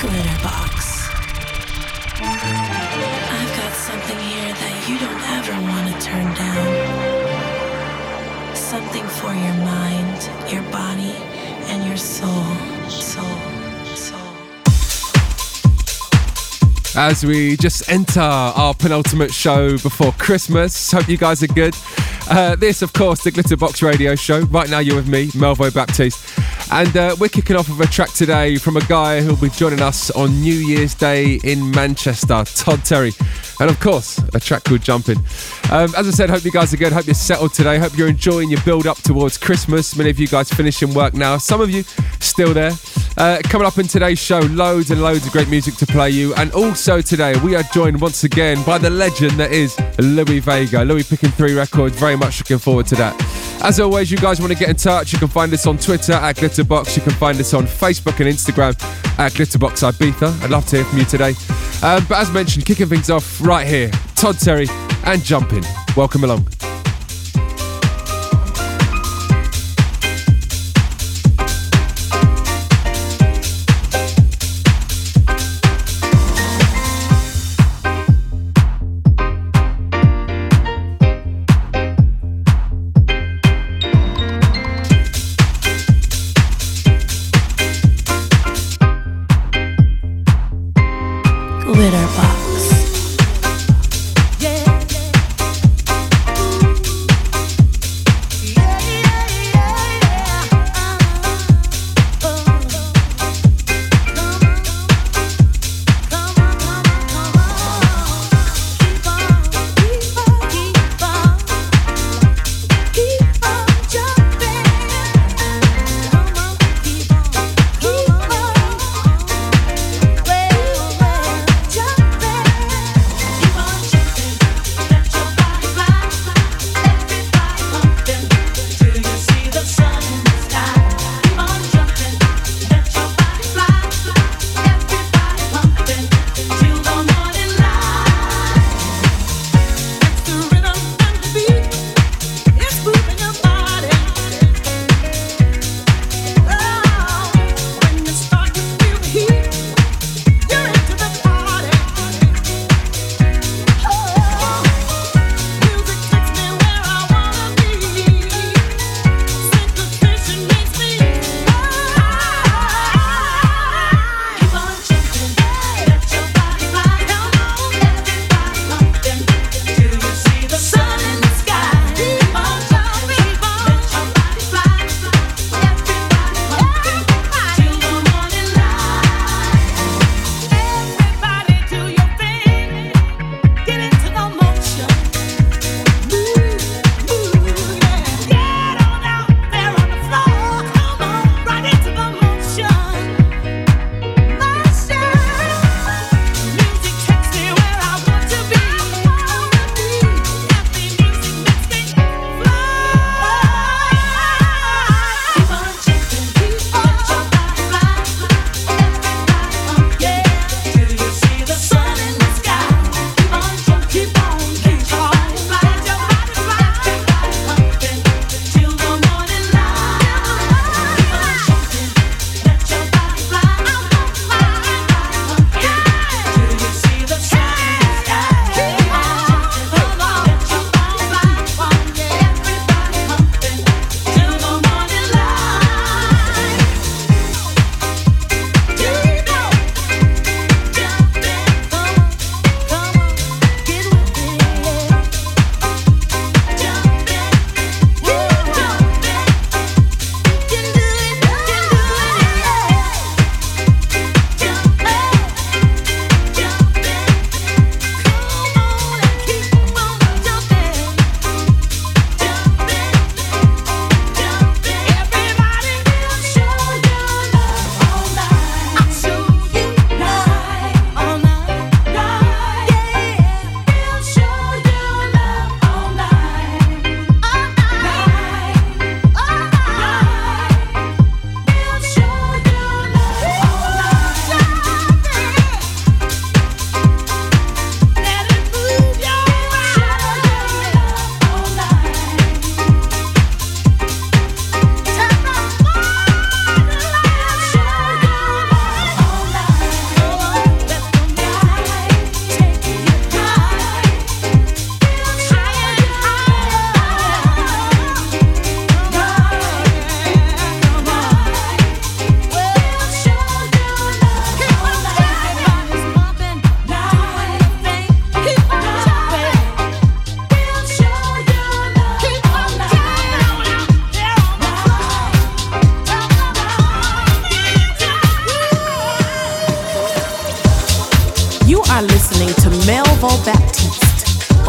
Glitterbox. I've got something here that you don't ever want to turn down. Something for your mind, your body, and your soul. Soul. Soul. As we just enter our penultimate show before Christmas, hope you guys are good. Uh, this, of course, the Glitterbox Radio Show. Right now, you're with me, Melvo Baptiste. And uh, we're kicking off with a track today from a guy who'll be joining us on New Year's Day in Manchester, Todd Terry. And of course, a track called Jumping. Um, as I said, hope you guys are good. Hope you're settled today. Hope you're enjoying your build up towards Christmas. Many of you guys finishing work now. Some of you still there. Uh, coming up in today's show, loads and loads of great music to play you. And also today, we are joined once again by the legend that is Louie Vega. Louie picking three records. Very much looking forward to that. As always, you guys want to get in touch, you can find us on Twitter at Glitterbox. You can find us on Facebook and Instagram at Glitterbox Ibiza. I'd love to hear from you today. Um, but as mentioned, kicking things off right here, Todd Terry and Jumping. Welcome along.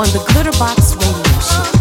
On the Glitterbox Radio Show.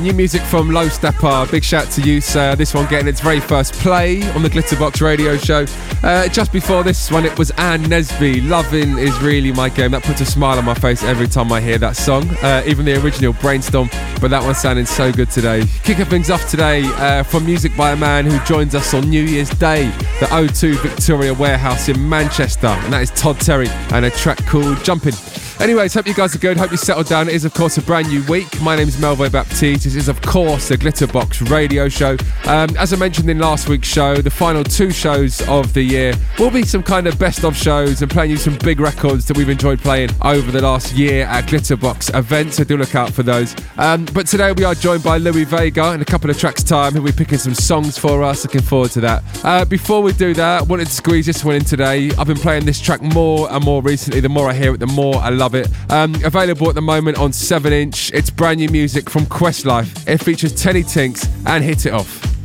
new music from Low Steppa. Big shout to you, sir. This one getting its very first play on the Glitterbox radio show. Uh, just before this one, it was Ann Nesby. Loving is really my game. That puts a smile on my face every time I hear that song. Uh, even the original Brainstorm, but that one sounding so good today. Kicking things off today uh, from music by a man who joins us on New Year's Day, the O2 Victoria Warehouse in Manchester, and that is Todd Terry and a track called Jumping. Anyways, hope you guys are good. Hope you settled down. It is, of course, a brand new week. My name is Melvo Baptiste. This is, of course, the Glitterbox radio show. Um, as I mentioned in last week's show, the final two shows of the year will be some kind of best of shows and playing you some big records that we've enjoyed playing over the last year at Glitterbox events. So do look out for those. Um, but today we are joined by Louie Vega in a couple of tracks' time, He'll be picking some songs for us. Looking forward to that. Uh, before we do that, I wanted to squeeze this one in today. I've been playing this track more and more recently. The more I hear it, the more I love love it. Um, available at the moment on 7 inch. It's brand new music from Questlife. It features Teddy Tinks and Hit It Off.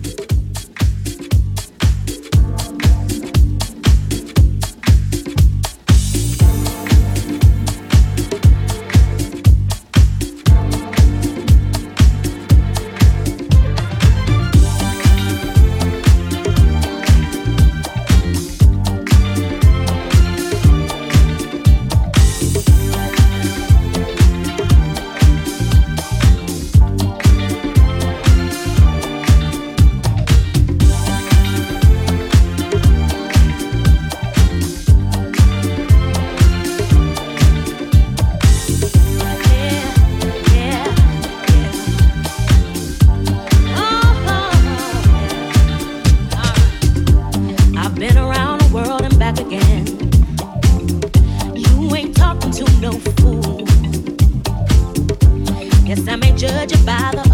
Yes, I may judge you by the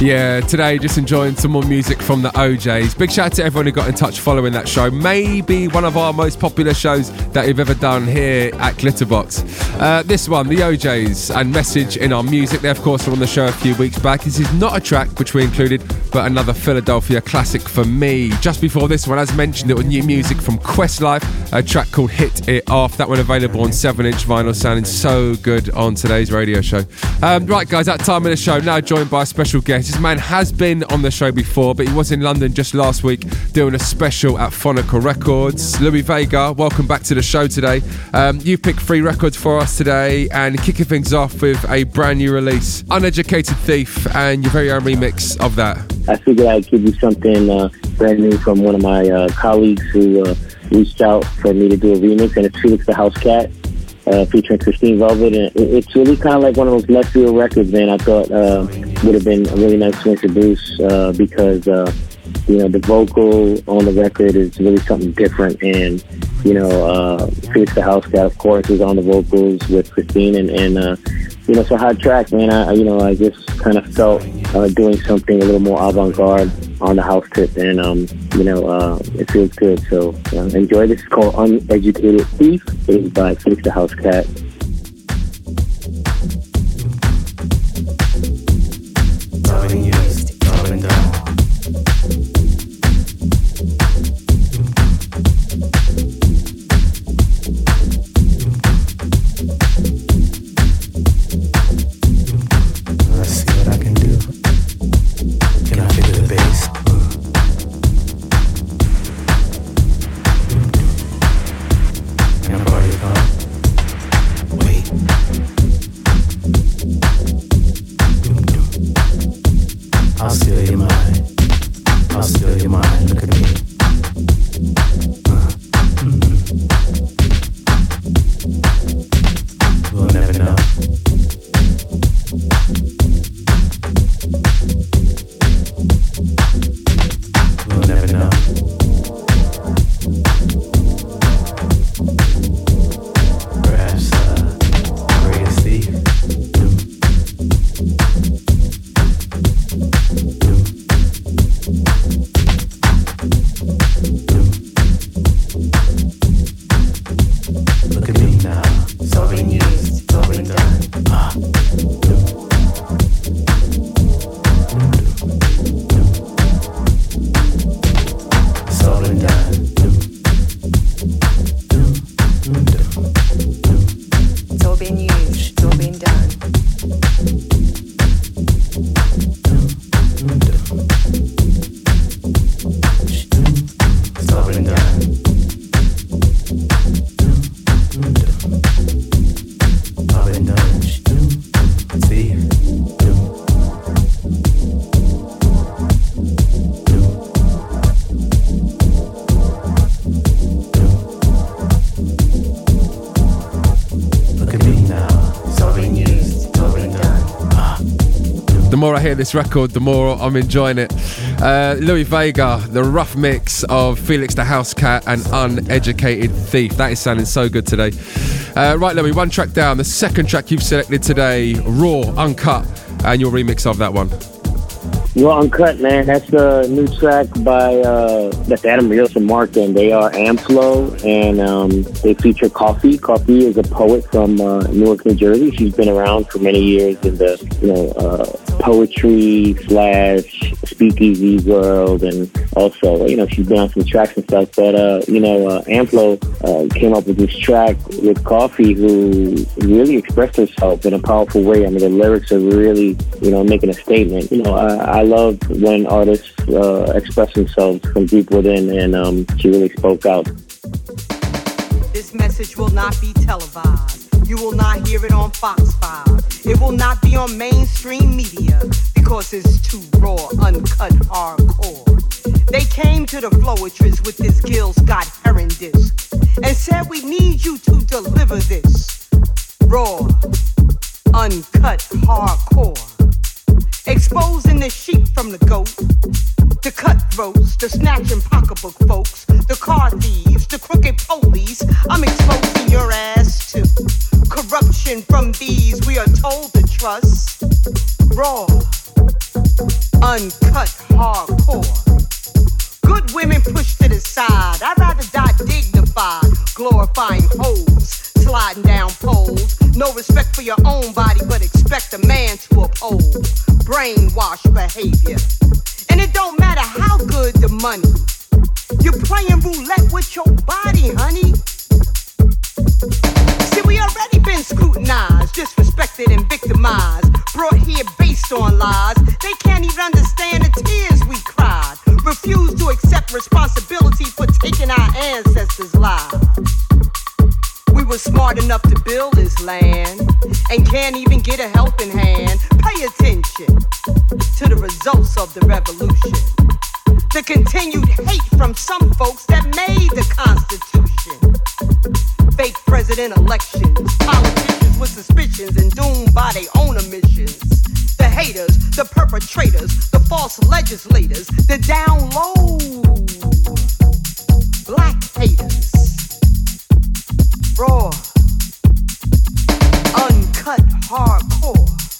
Yeah, today just enjoying some more music from the O'Jays. Big shout out to everyone who got in touch following that show. Maybe one of our most popular shows that we've ever done here at Glitterbox. Uh, this one, the O'Jays, and Message in Our Music. They, of course, were on the show a few weeks back. This is not a track which we included, but another Philadelphia classic for me. Just before this one, as mentioned, it was new music from Questlife, a track called Hit It Off. That one available on 7 inch vinyl, sounding so good on today's radio show. Um, right, guys, that time of the show, now joined by a special guest. This man has been on the show before, but he was in London just last week doing a special at Phonica Records. Louie Vega, welcome back to the show today. Um, you picked three records for us today and kicking things off with a brand new release, Uneducated Thief, and your very own remix of that. I figured I'd give you something uh, brand new from one of my uh, colleagues who uh, reached out for me to do a remix, and it's Felix da Housecat uh, featuring Christine Velvet, and it's really kind of like one of those left field records. Man, I thought uh, would have been a really nice to introduce uh, because uh, you know the vocal on the record is really something different, and you know uh, Felix da Housecat, of course, is on the vocals with Christine, and, and uh, you know it's a hot track, man. I you know I just kind of felt uh, doing something a little more avant garde on the house tip, and um, you know, uh, it feels good. So uh, enjoy this. Called Uneducated Thief. It is by Felix da Housecat. I hear this record, the more I'm enjoying it. Uh, Louie Vega, the rough mix of Felix da Housecat and Uneducated Thief. That is sounding so good today. Uh, right, Louie, one track down. The second track you've selected today, Raw, Uncut, and your remix of that one. Raw Uncut, man. That's the new track by uh, that's Adam Rios and Mark, and they are Amflow, and um, they feature Coffee. Coffee is a poet from uh, Newark, New Jersey. She's been around for many years in the you know uh, poetry slash speakeasy world, and also you know she's been on some tracks and stuff. But uh, you know, uh, Amflow uh, came up with this track with Coffee, who really expressed herself in a powerful way. I mean, the lyrics are really you know making a statement. You know, I, I love when artists uh, express themselves from deep within, and um, she really spoke out. This message will not be televised. You will not hear it on Fox 5. It will not be on mainstream media because it's too raw, uncut, hardcore. They came to the Floetress with this Gil Scott Heron disc and said, We need you to deliver this raw, uncut, hardcore. Exposing the sheep from the goat, the cutthroats, the snatching pocketbook folks, the car thieves, the crooked police. I'm exposing your ass to corruption from these we are told to trust. Raw, Uncut hardcore. Good women pushed to the side. I'd rather die dignified, glorifying hoes, sliding down poles. No respect for your own body, but expect a man to uphold brainwash behavior. And it don't matter how good the money. You're playing roulette with your body, honey. See, we already been scrutinized, disrespected, and victimized. Brought here based on lies. They can't even understand the tears we cried. Refuse to accept responsibility for taking our ancestors' lives. We were smart enough to build this land and can't even get a helping hand. Pay attention to the results of the revolution. The continued hate from some folks that made the Constitution. Fake president elections, politicians with suspicions and doomed by their own omissions. The haters, the perpetrators, the false legislators, the down low black haters. Raw, uncut, hardcore.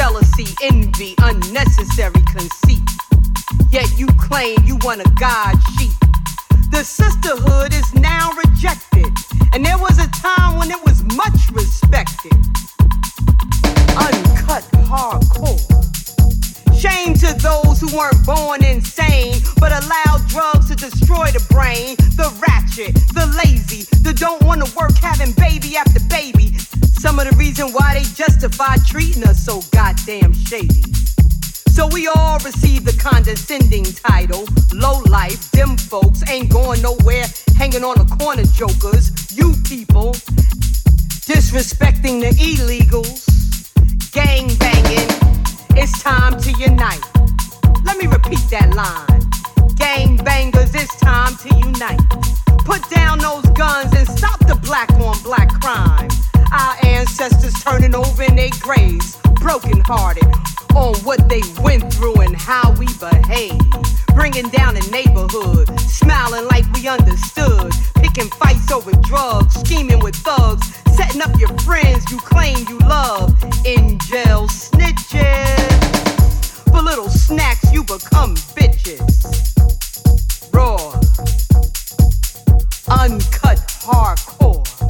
Jealousy, envy, unnecessary conceit. Yet you claim you want a God sheep. The sisterhood is now rejected, and there was a time when it was much respected. Uncut hardcore. Shame to those who weren't born insane, but allowed drugs to destroy the brain. The ratchet, the lazy, the don't wanna work having baby after baby. Some of the reason why they justify treating us so goddamn shady. So we all receive the condescending title. Low life, them folks ain't going nowhere, hanging on the corner jokers. You people disrespecting the illegals, gang banging. It's time to unite. Let me repeat that line. Gang bangers, it's time to unite. Put down those guns and stop the black on black crime. Our ancestors turning over in their graves, broken hearted on what they went through and how we behave. Bringing down the neighborhood, smiling like we understood. Picking fights over drugs, scheming with thugs, setting up your friends you claim you love. In jail snitches. For little snacks, you become bitches. Raw, uncut, hardcore.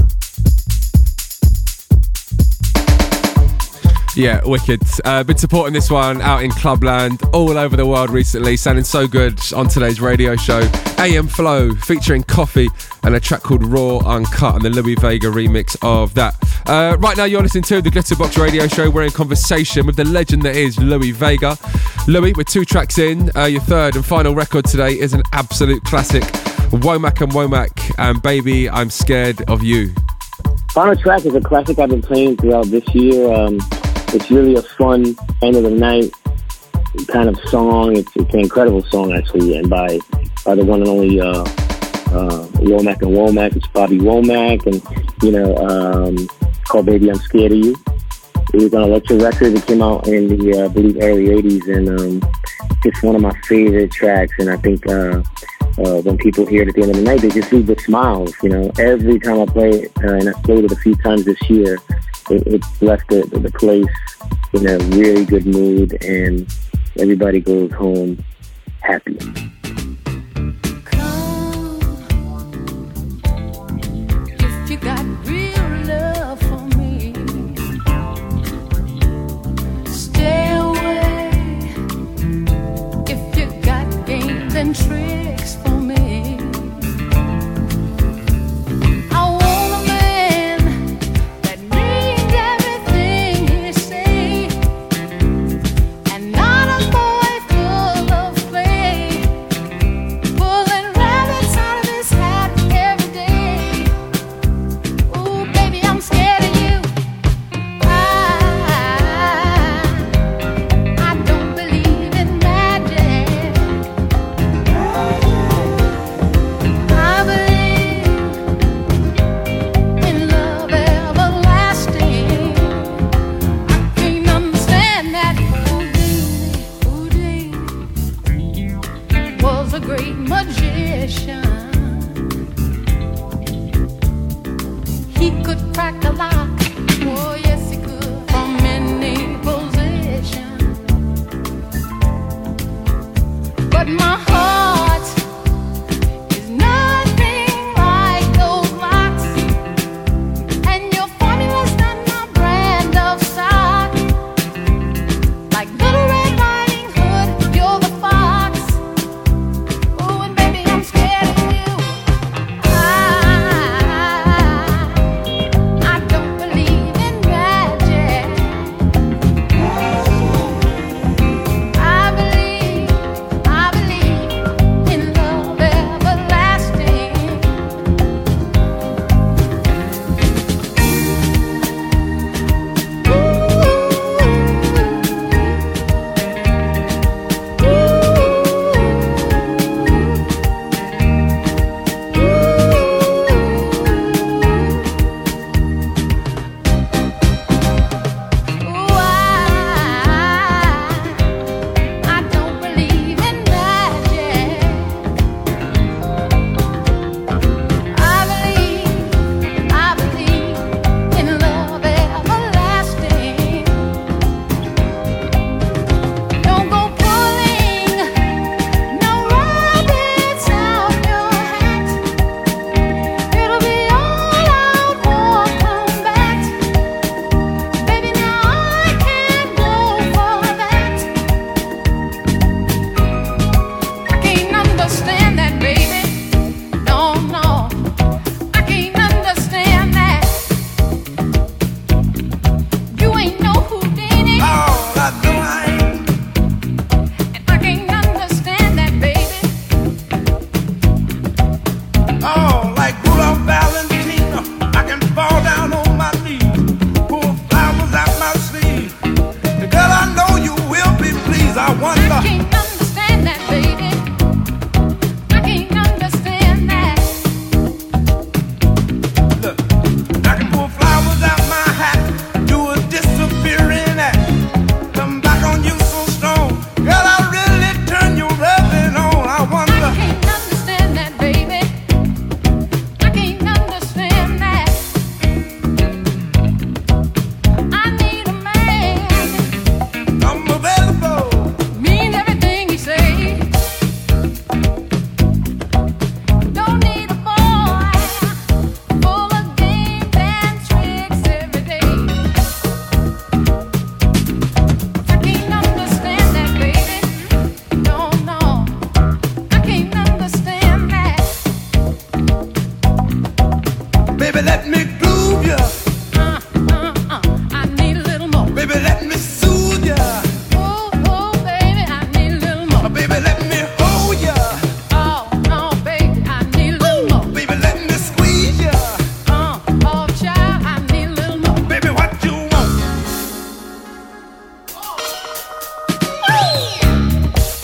Yeah, wicked. Uh, been supporting this one out in Clubland all over the world recently, sounding so good on today's radio show. AM Flow featuring Coffee and a track called Raw Uncut and the Louie Vega remix of that. Uh, right now, you're listening to the Glitterbox Radio Show. We're in conversation with the legend that is Louie Vega. Louie, with two tracks in, uh, your third and final record today is an absolute classic. Womack and Womack and Baby, I'm Scared of You. Final track is a classic I've been playing throughout this year. Um, it's really a fun end of the night kind of song. It's, it's an incredible song actually, and by by the one and only uh, uh, Womack and Womack. It's Bobby Womack, and you know, um, called "Baby I'm Scared of You." It was on Elektra Records. It came out in the uh, I believe early '80s, and um, just one of my favorite tracks. And I think uh, uh, when people hear it at the end of the night, they just leave with smiles. You know, every time I play it, uh, and I played it a few times this year, it, it left the, the place in a really good mood, and everybody goes home happy.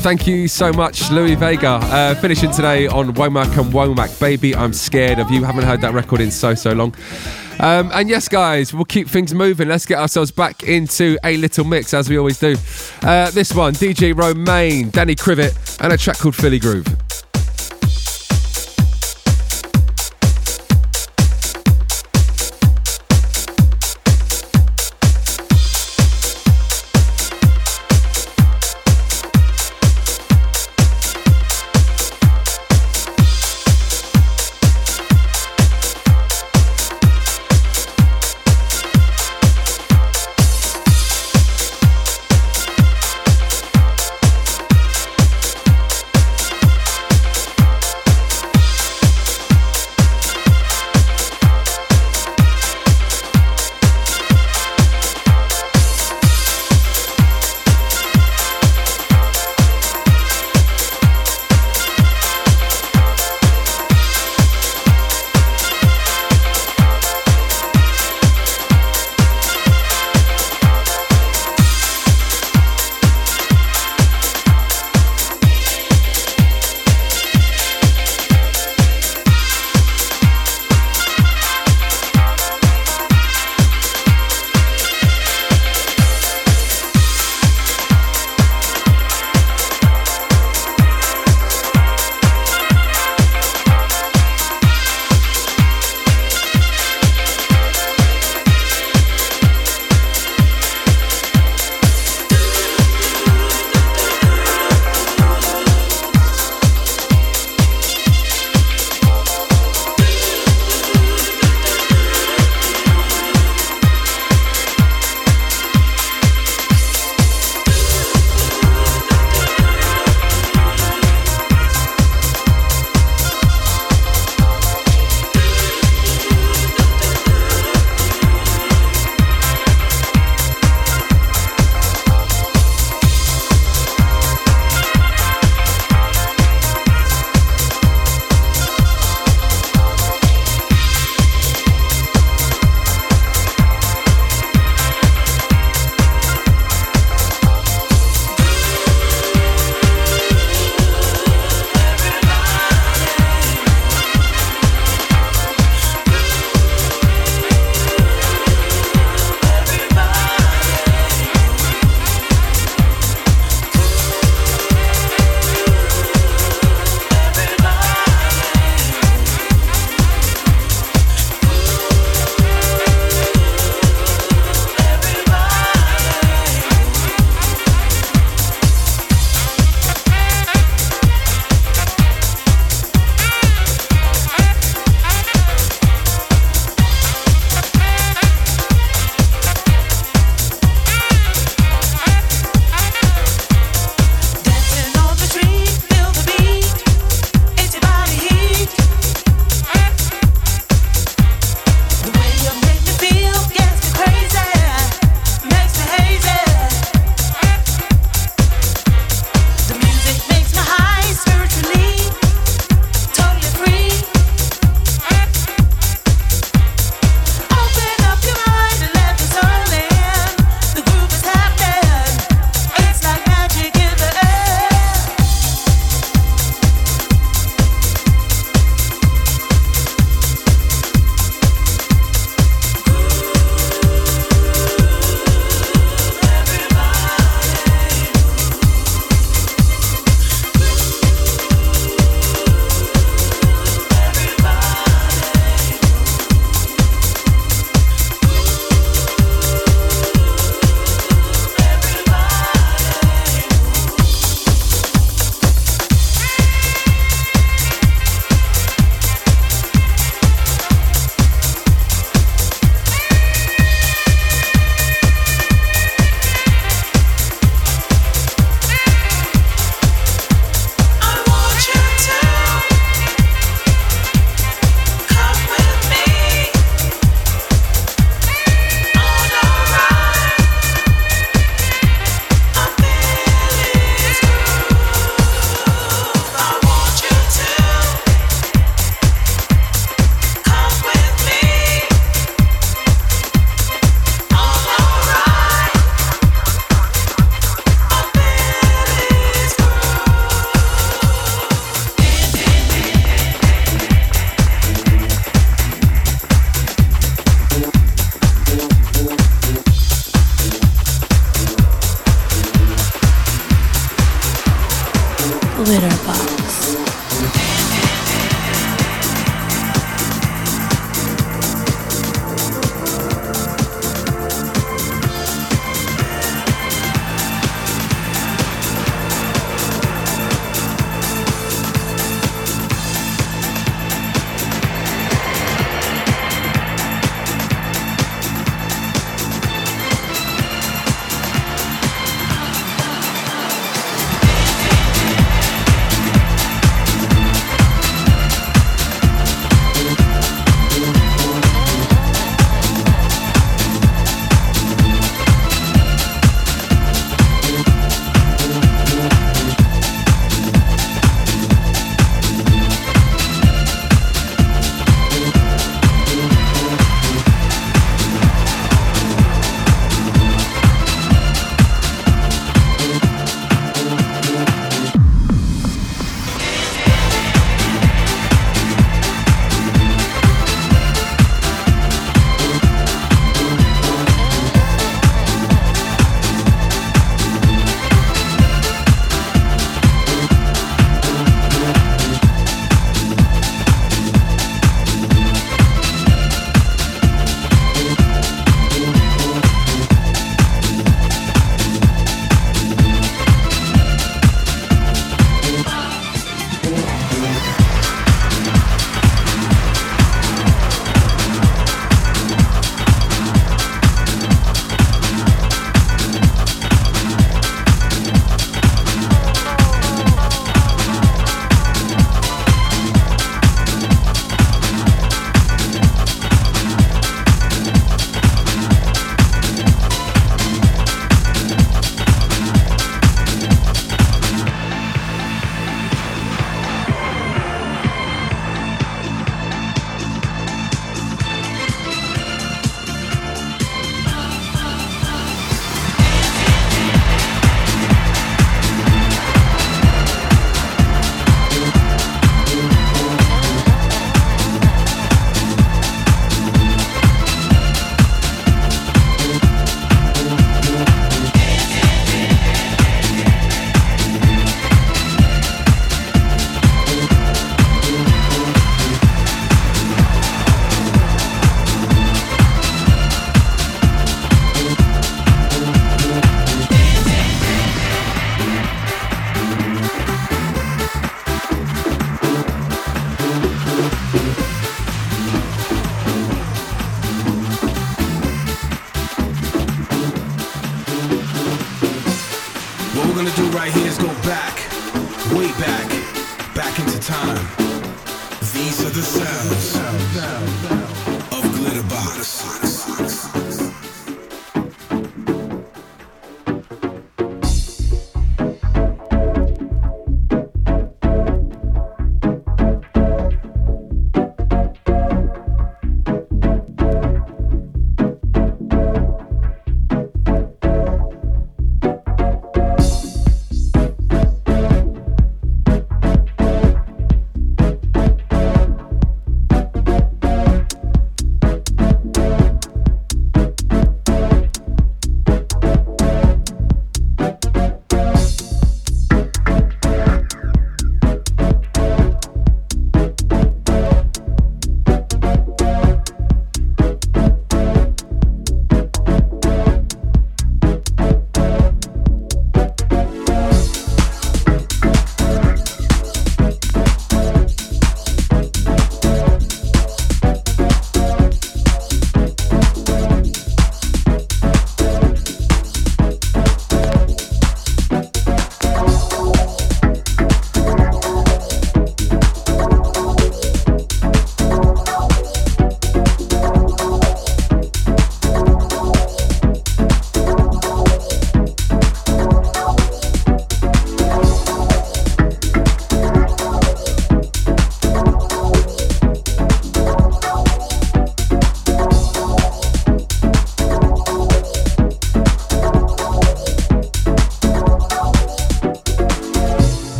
Thank you so much, Louie Vega. Uh, finishing today on Womack and Womack. Baby, I'm scared of you. Haven't heard that record in so, so long. Um, and yes, guys, we'll keep things moving. Let's get ourselves back into a little mix as we always do. Uh, this one, DJ Romain, Danny Krivit, and a track called Philly Groove.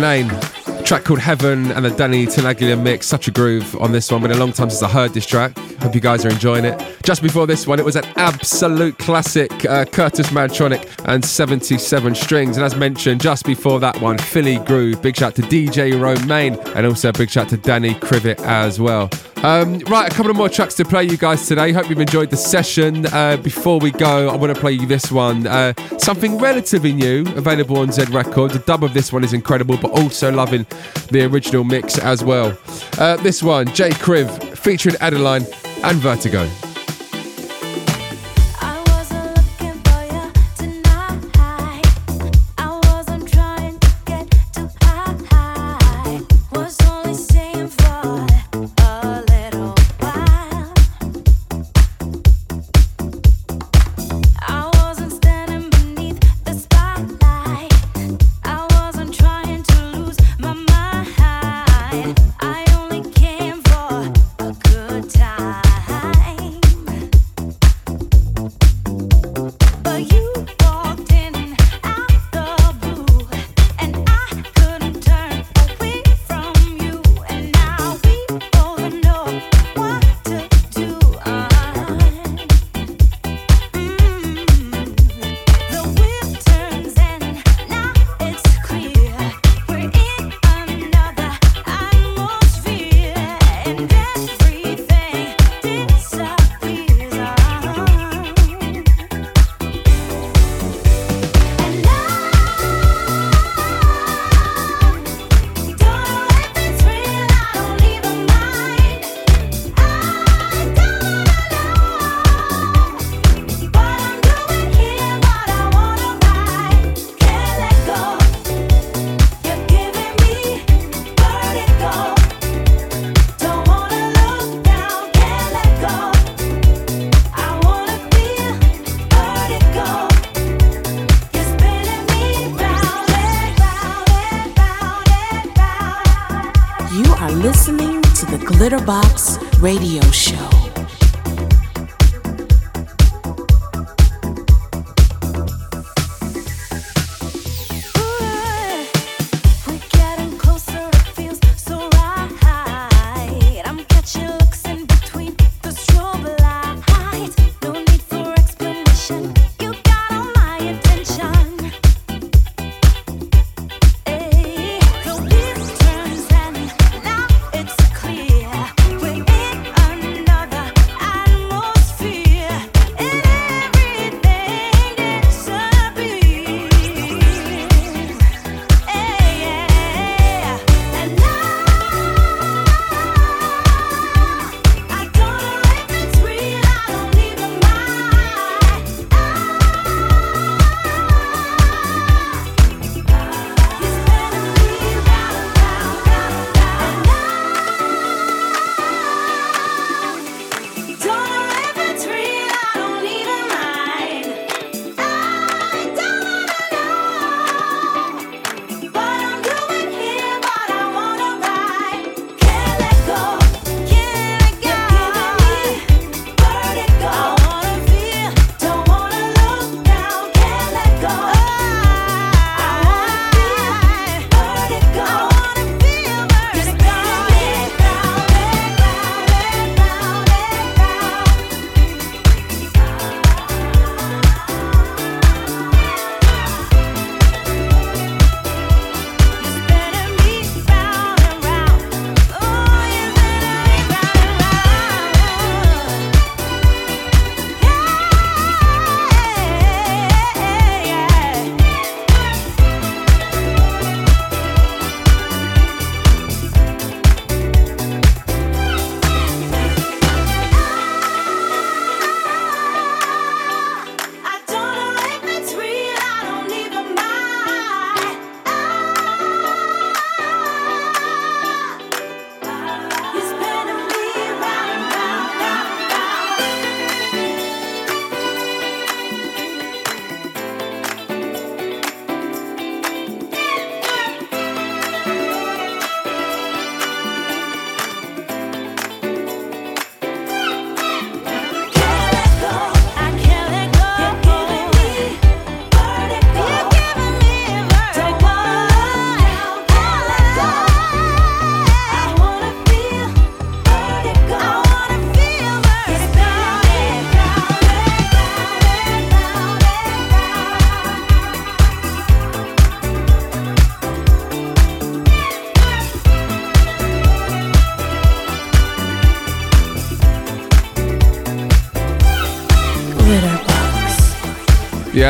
Kinane. Track called Heaven and the Danny Tenaglia mix. Such a groove on this one. Been a long time since I heard this track. Hope you guys are enjoying it. Just before this one, it was an absolute classic uh, Kurtis Mantronik and 77 strings. And as mentioned, just before that one, Philly Groove. Big shout to DJ Romain and also a big shout to Danny Krivit as well. Um, right, a couple of more tracks to play you guys today. Hope you've enjoyed the session. Uh, before we go, I want to play you this one. Uh, something relatively new, available on Z Records. The dub of this one is incredible, but also loving the original mix as well. Uh, this one, J Kriv, featuring Adeline and Vertigo.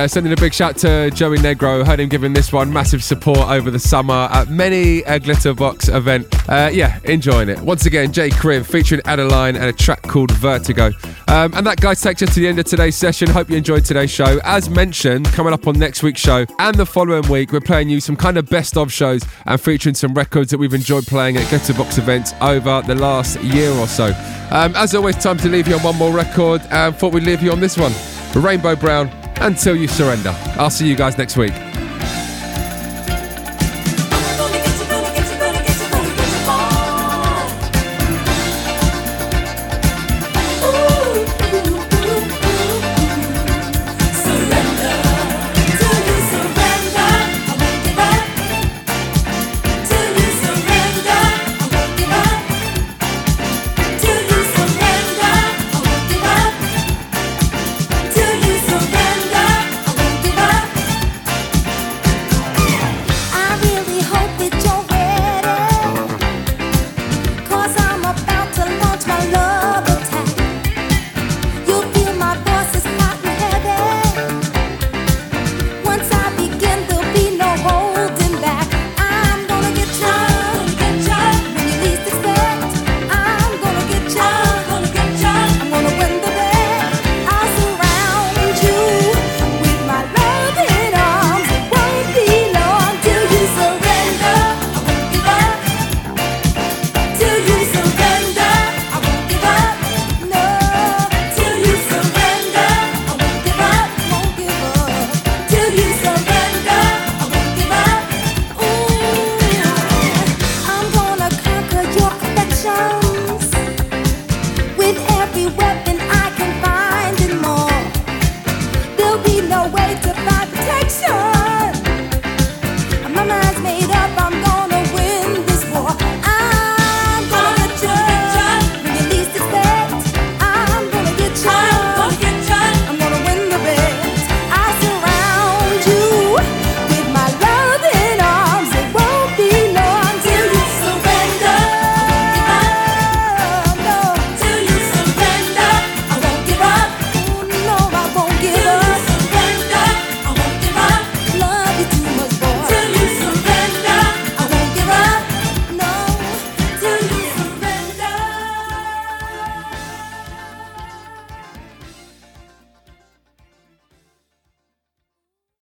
Yeah, sending a big shout to Joey Negro. Heard him giving this one massive support over the summer at many a Glitterbox event. Uh, yeah, enjoying it. Once again, J Kriv featuring Adeline and a track called Vertigo. Um, and that, guys, takes us to the end of today's session. Hope you enjoyed today's show. As mentioned, coming up on next week's show and the following week, we're playing you some kind of best of shows and featuring some records that we've enjoyed playing at Glitterbox events over the last year or so. Um, as always, time to leave you on one more record. And thought we'd leave you on this one Rainbow Brown until you surrender. I'll see you guys next week.